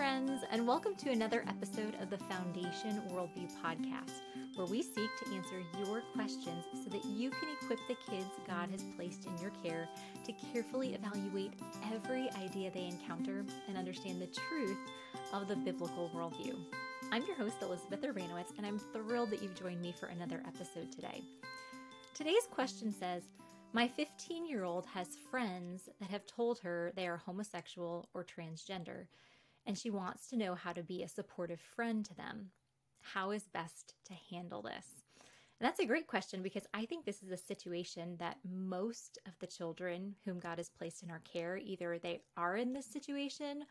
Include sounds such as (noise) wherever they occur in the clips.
friends, and welcome to another episode of the Foundation Worldview Podcast, where we seek to answer your questions so that you can equip the kids God has placed in your care to carefully evaluate every idea they encounter and understand the truth of the biblical worldview. I'm your host, Elizabeth Urbanowicz, and I'm thrilled that you've joined me for another episode today. Today's question says, my 15 year old has friends that have told her they are homosexual or transgender, and she wants to know how to be a supportive friend to them. How is best to handle this? And that's a great question because I think this is a situation that most of the children whom God has placed in our care either they are in this situation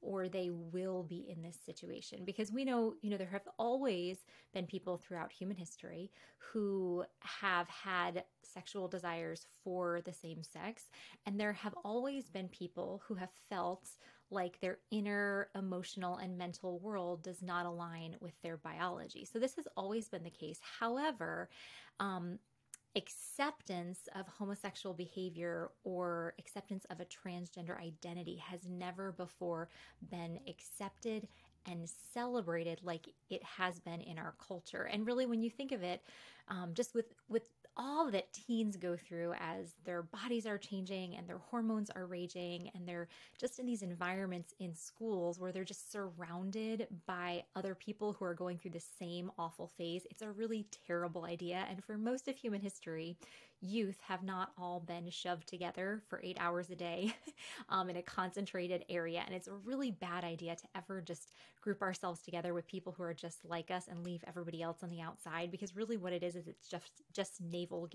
or they will be in this situation because we know, you know, there have always been people throughout human history who have had sexual desires for the same sex, and there have always been people who have felt like their inner emotional and mental world does not align with their biology. So this has always been the case. However, um, acceptance of homosexual behavior or acceptance of a transgender identity has never before been accepted and celebrated like it has been in our culture. And really, when you think of it, um, just with with all that teens go through as their bodies are changing and their hormones are raging and they're just in these environments in schools where they're just surrounded by other people who are going through the same awful phase. It's a really terrible idea. And for most of human history, youth have not all been shoved together for eight hours a day (laughs) um, in a concentrated area. And it's a really bad idea to ever just group ourselves together with people who are just like us and leave everybody else on the outside because really what it is is it's just just navel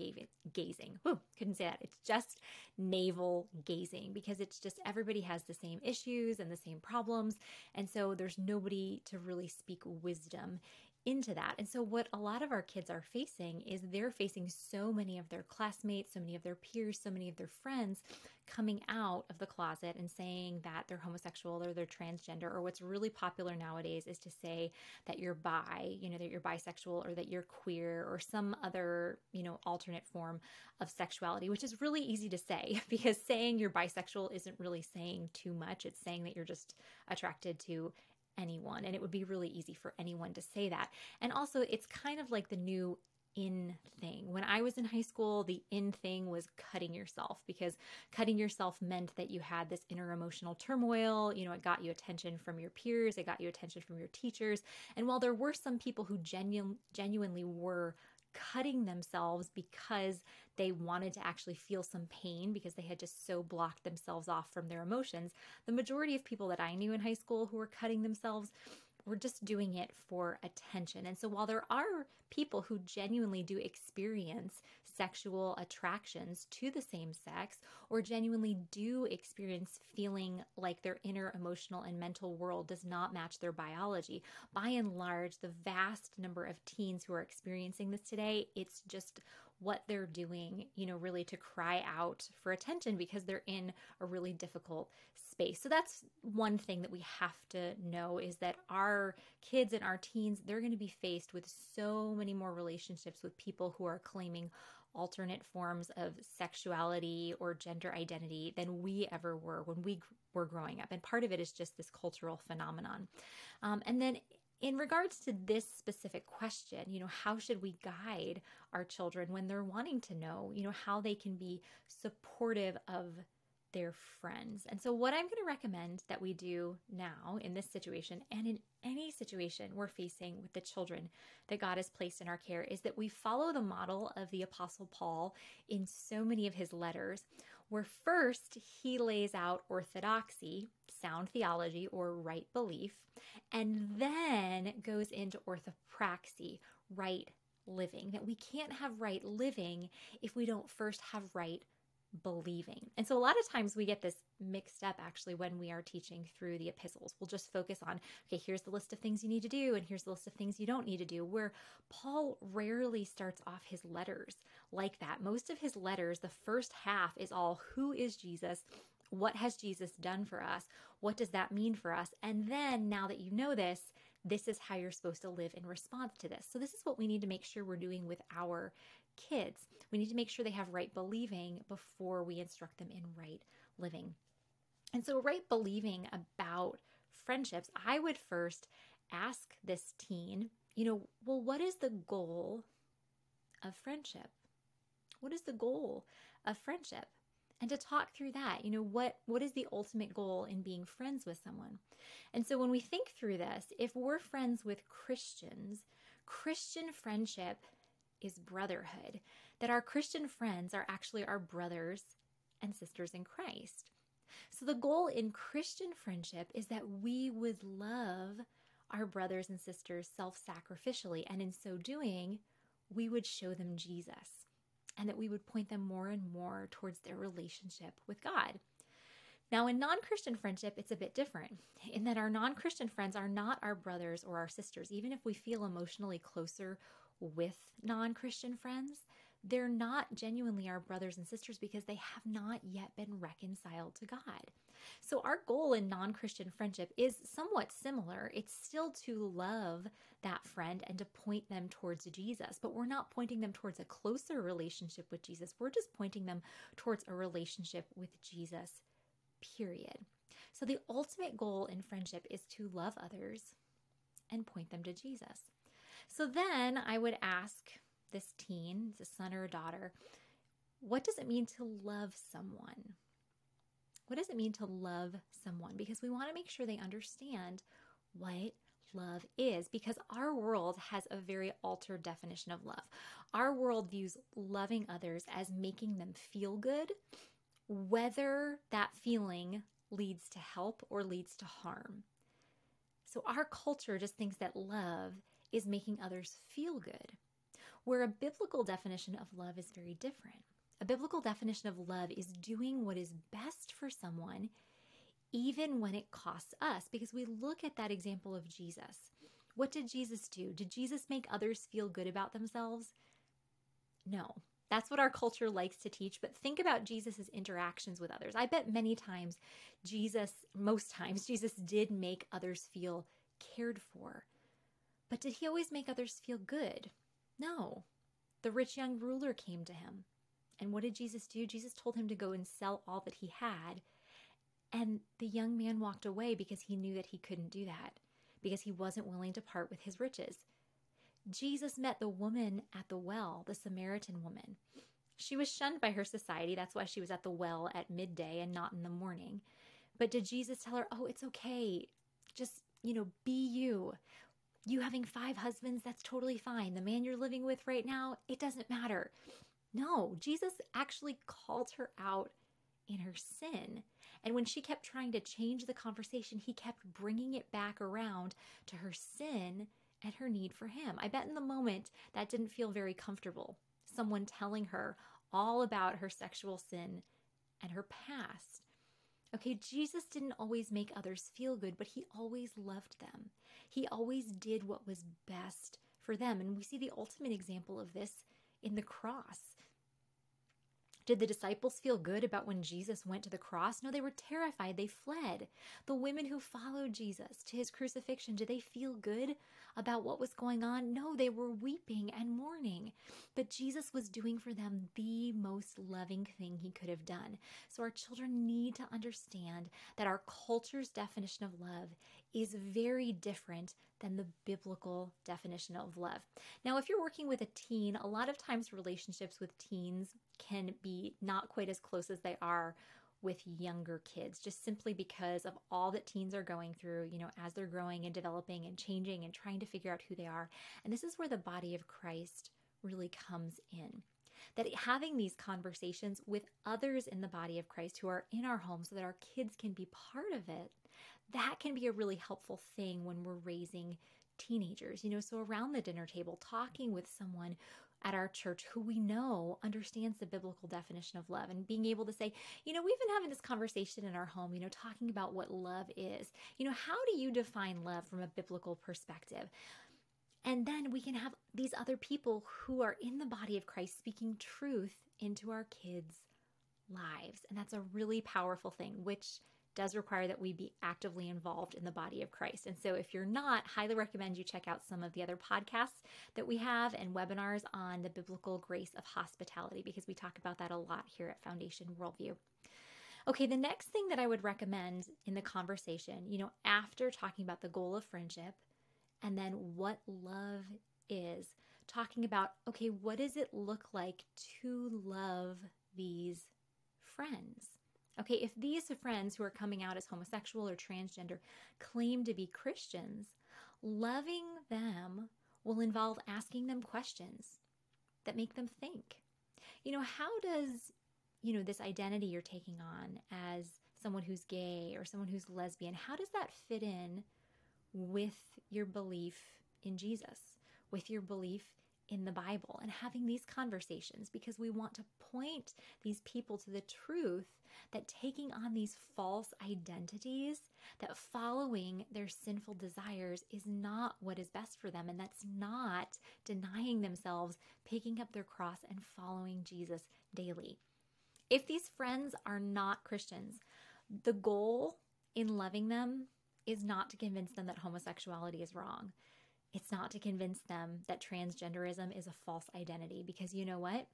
gazing. Whew, couldn't say that. It's just navel gazing because it's just everybody has the same issues and the same problems. And so there's nobody to really speak wisdom into that. And so, what a lot of our kids are facing is they're facing so many of their classmates, so many of their peers, so many of their friends coming out of the closet and saying that they're homosexual or they're transgender. Or what's really popular nowadays is to say that you're bi, you know, that you're bisexual or that you're queer or some other, you know, alternate form of sexuality, which is really easy to say (laughs) because saying you're bisexual isn't really saying too much. It's saying that you're just attracted to anyone. And it would be really easy for anyone to say that. And also, it's kind of like the new in thing. When I was in high school, the in thing was cutting yourself because cutting yourself meant that you had this inner emotional turmoil. You know, it got you attention from your peers, it got you attention from your teachers. And while there were some people who genu- genuinely were cutting themselves because they wanted to actually feel some pain because they had just so blocked themselves off from their emotions. The majority of people that I knew in high school who were cutting themselves we're just doing it for attention. And so while there are people who genuinely do experience sexual attractions to the same sex or genuinely do experience feeling like their inner emotional and mental world does not match their biology, by and large, the vast number of teens who are experiencing this today, it's just what they're doing, you know, really to cry out for attention because they're in a really difficult space. So that's one thing that we have to know is that our kids and our teens, they're going to be faced with so many more relationships with people who are claiming alternate forms of sexuality or gender identity than we ever were when we were growing up. And part of it is just this cultural phenomenon. Um, and then in regards to this specific question, you know, how should we guide our children when they're wanting to know, you know, how they can be supportive of their friends. And so, what I'm going to recommend that we do now in this situation and in any situation we're facing with the children that God has placed in our care is that we follow the model of the Apostle Paul in so many of his letters, where first he lays out orthodoxy, sound theology, or right belief, and then goes into orthopraxy, right living. That we can't have right living if we don't first have right believing. And so a lot of times we get this mixed up actually when we are teaching through the epistles. We'll just focus on, okay, here's the list of things you need to do, and here's the list of things you don't need to do, where Paul rarely starts off his letters like that. Most of his letters, the first half is all who is Jesus? What has Jesus done for us? What does that mean for us? And then now that you know this, this is how you're supposed to live in response to this. So, this is what we need to make sure we're doing with our kids. We need to make sure they have right believing before we instruct them in right living. And so, right believing about friendships, I would first ask this teen, you know, well, what is the goal of friendship? What is the goal of friendship? And to talk through that, you know, what what is the ultimate goal in being friends with someone? And so when we think through this, if we're friends with Christians, Christian friendship is brotherhood. That our Christian friends are actually our brothers and sisters in Christ. So the goal in Christian friendship is that we would love our brothers and sisters self sacrificially. And in so doing, we would show them Jesus and that we would point them more and more towards their relationship with God. Now, in non Christian friendship, it's a bit different in that our non Christian friends are not our brothers or our sisters. Even if we feel emotionally closer with non Christian friends, they're not genuinely our brothers and sisters because they have not yet been reconciled to God. So, our goal in non Christian friendship is somewhat similar. It's still to love that friend and to point them towards Jesus, but we're not pointing them towards a closer relationship with Jesus. We're just pointing them towards a relationship with Jesus, period. So, the ultimate goal in friendship is to love others and point them to Jesus. So, then I would ask this teen, a son or daughter, what does it mean to love someone? What does it mean to love someone? Because we want to make sure they understand what love is because our world has a very altered definition of love. Our world views loving others as making them feel good, whether that feeling leads to help or leads to harm. So our culture just thinks that love is making others feel good, where a biblical definition of love is very different. A biblical definition of love is doing what is best for someone, even when it costs us, because we look at that example of Jesus. What did Jesus do? Did Jesus make others feel good about themselves? No. That's what our culture likes to teach, but think about Jesus' interactions with others. I bet many times Jesus, most times, Jesus did make others feel cared for. But did he always make others feel good? No. The rich young ruler came to him. And what did Jesus do? Jesus told him to go and sell all that he had. And the young man walked away because he knew that he couldn't do that, because he wasn't willing to part with his riches. Jesus met the woman at the well, the Samaritan woman. She was shunned by her society. That's why she was at the well at midday and not in the morning. But did Jesus tell her, oh, it's okay? Just, you know, be you. You having five husbands, that's totally fine. The man you're living with right now, it doesn't matter. No, Jesus actually called her out in her sin. And when she kept trying to change the conversation, he kept bringing it back around to her sin and her need for him. I bet in the moment that didn't feel very comfortable. Someone telling her all about her sexual sin and her past. Okay, Jesus didn't always make others feel good, but he always loved them. He always did what was best for them. And we see the ultimate example of this in the cross. Did the disciples feel good about when Jesus went to the cross? No, they were terrified. They fled. The women who followed Jesus to his crucifixion, did they feel good about what was going on? No, they were weeping and mourning. But Jesus was doing for them the most loving thing he could have done. So our children need to understand that our culture's definition of love is very different than the biblical definition of love. Now, if you're working with a teen, a lot of times relationships with teens can be not quite as close as they are with younger kids, just simply because of all that teens are going through, you know, as they're growing and developing and changing and trying to figure out who they are. And this is where the body of Christ really comes in. That having these conversations with others in the body of Christ who are in our home so that our kids can be part of it, that can be a really helpful thing when we're raising teenagers. You know, so around the dinner table, talking with someone at our church who we know understands the biblical definition of love and being able to say, you know, we've been having this conversation in our home, you know, talking about what love is. You know, how do you define love from a biblical perspective? And then we can have these other people who are in the body of Christ speaking truth into our kids' lives. And that's a really powerful thing, which does require that we be actively involved in the body of Christ. And so, if you're not, highly recommend you check out some of the other podcasts that we have and webinars on the biblical grace of hospitality because we talk about that a lot here at Foundation Worldview. Okay, the next thing that I would recommend in the conversation, you know, after talking about the goal of friendship and then what love is, talking about, okay, what does it look like to love these friends? Okay, if these friends who are coming out as homosexual or transgender claim to be Christians, loving them will involve asking them questions that make them think. You know, how does, you know, this identity you're taking on as someone who's gay or someone who's lesbian, how does that fit in with your belief in Jesus, with your belief in the Bible and having these conversations because we want to point these people to the truth that taking on these false identities, that following their sinful desires is not what is best for them. And that's not denying themselves, picking up their cross, and following Jesus daily. If these friends are not Christians, the goal in loving them is not to convince them that homosexuality is wrong. It's not to convince them that transgenderism is a false identity because you know what?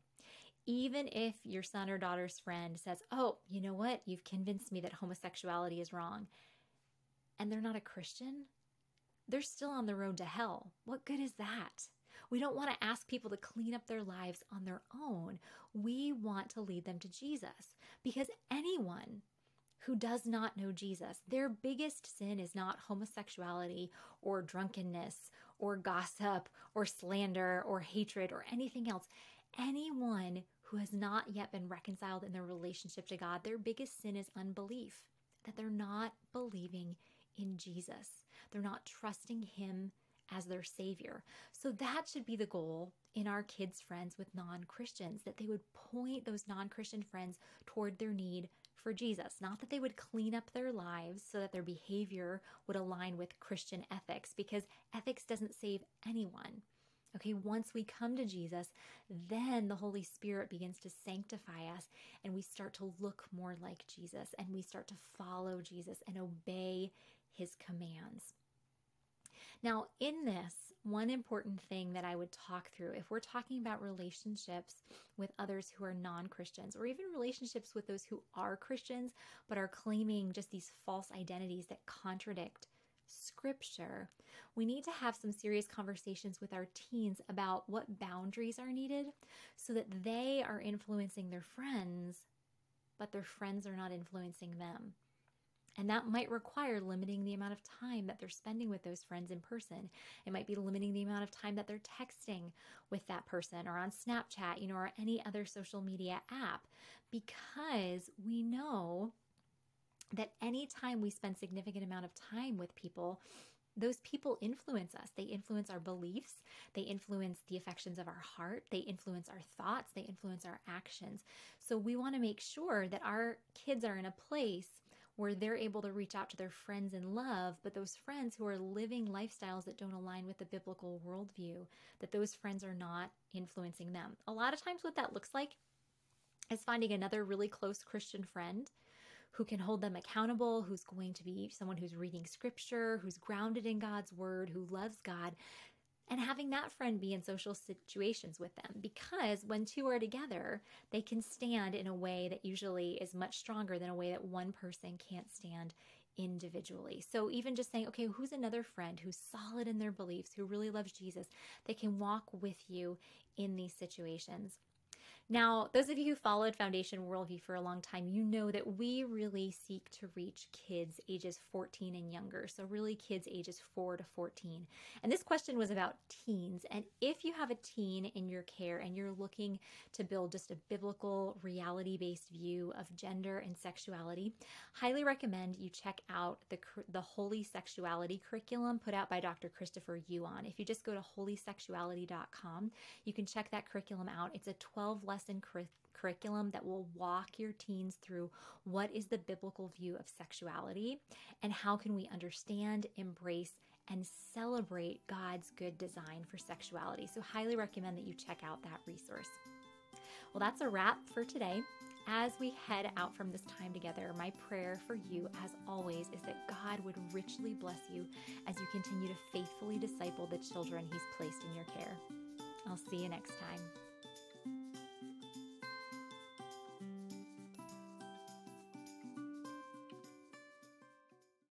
Even if your son or daughter's friend says, Oh, you know what? You've convinced me that homosexuality is wrong, and they're not a Christian, they're still on the road to hell. What good is that? We don't want to ask people to clean up their lives on their own. We want to lead them to Jesus because anyone who does not know Jesus, their biggest sin is not homosexuality or drunkenness or gossip or slander or hatred or anything else. Anyone who has not yet been reconciled in their relationship to God, their biggest sin is unbelief, that they're not believing in Jesus. They're not trusting Him as their Savior. So that should be the goal in our kids' friends with non Christians, that they would point those non Christian friends toward their need for Jesus. Not that they would clean up their lives so that their behavior would align with Christian ethics, because ethics doesn't save anyone. Okay, once we come to Jesus, then the Holy Spirit begins to sanctify us and we start to look more like Jesus and we start to follow Jesus and obey his commands. Now, in this, one important thing that I would talk through if we're talking about relationships with others who are non Christians, or even relationships with those who are Christians but are claiming just these false identities that contradict scripture, we need to have some serious conversations with our teens about what boundaries are needed so that they are influencing their friends, but their friends are not influencing them. And that might require limiting the amount of time that they're spending with those friends in person. It might be limiting the amount of time that they're texting with that person or on Snapchat, you know, or any other social media app, because we know that anytime we spend significant amount of time with people, those people influence us. They influence our beliefs. They influence the affections of our heart. They influence our thoughts. They influence our actions. So we want to make sure that our kids are in a place where they're able to reach out to their friends in love, but those friends who are living lifestyles that don't align with the biblical worldview, that those friends are not influencing them. A lot of times, what that looks like is finding another really close Christian friend who can hold them accountable, who's going to be someone who's reading scripture, who's grounded in God's word, who loves God, and having that friend be in social situations with them because when two are together, they can stand in a way that usually is much stronger than a way that one person can't stand individually. So even just saying, okay, who's another friend who's solid in their beliefs, who really loves Jesus, they can walk with you in these situations. Now, those of you who followed Foundation Worldview for a long time, you know that we really seek to reach kids ages 14 and younger. So, really, kids ages 4 to 14. And this question was about teens. And if you have a teen in your care and you're looking to build just a biblical, reality based view of gender and sexuality, highly recommend you check out the, the Holy Sexuality curriculum put out by Dr. Christopher Yuan. If you just go to holysexuality.com, you can check that curriculum out. It's a 12 lesson cur- curriculum that will walk your teens through what is the biblical view of sexuality and how can we understand, embrace, and celebrate God's good design for sexuality. So, highly recommend that you check out that resource. Well, that's a wrap for today. As we head out from this time together, my prayer for you, as always, is that God would richly bless you as you continue to faithfully disciple the children He's placed in your care. I'll see you next time.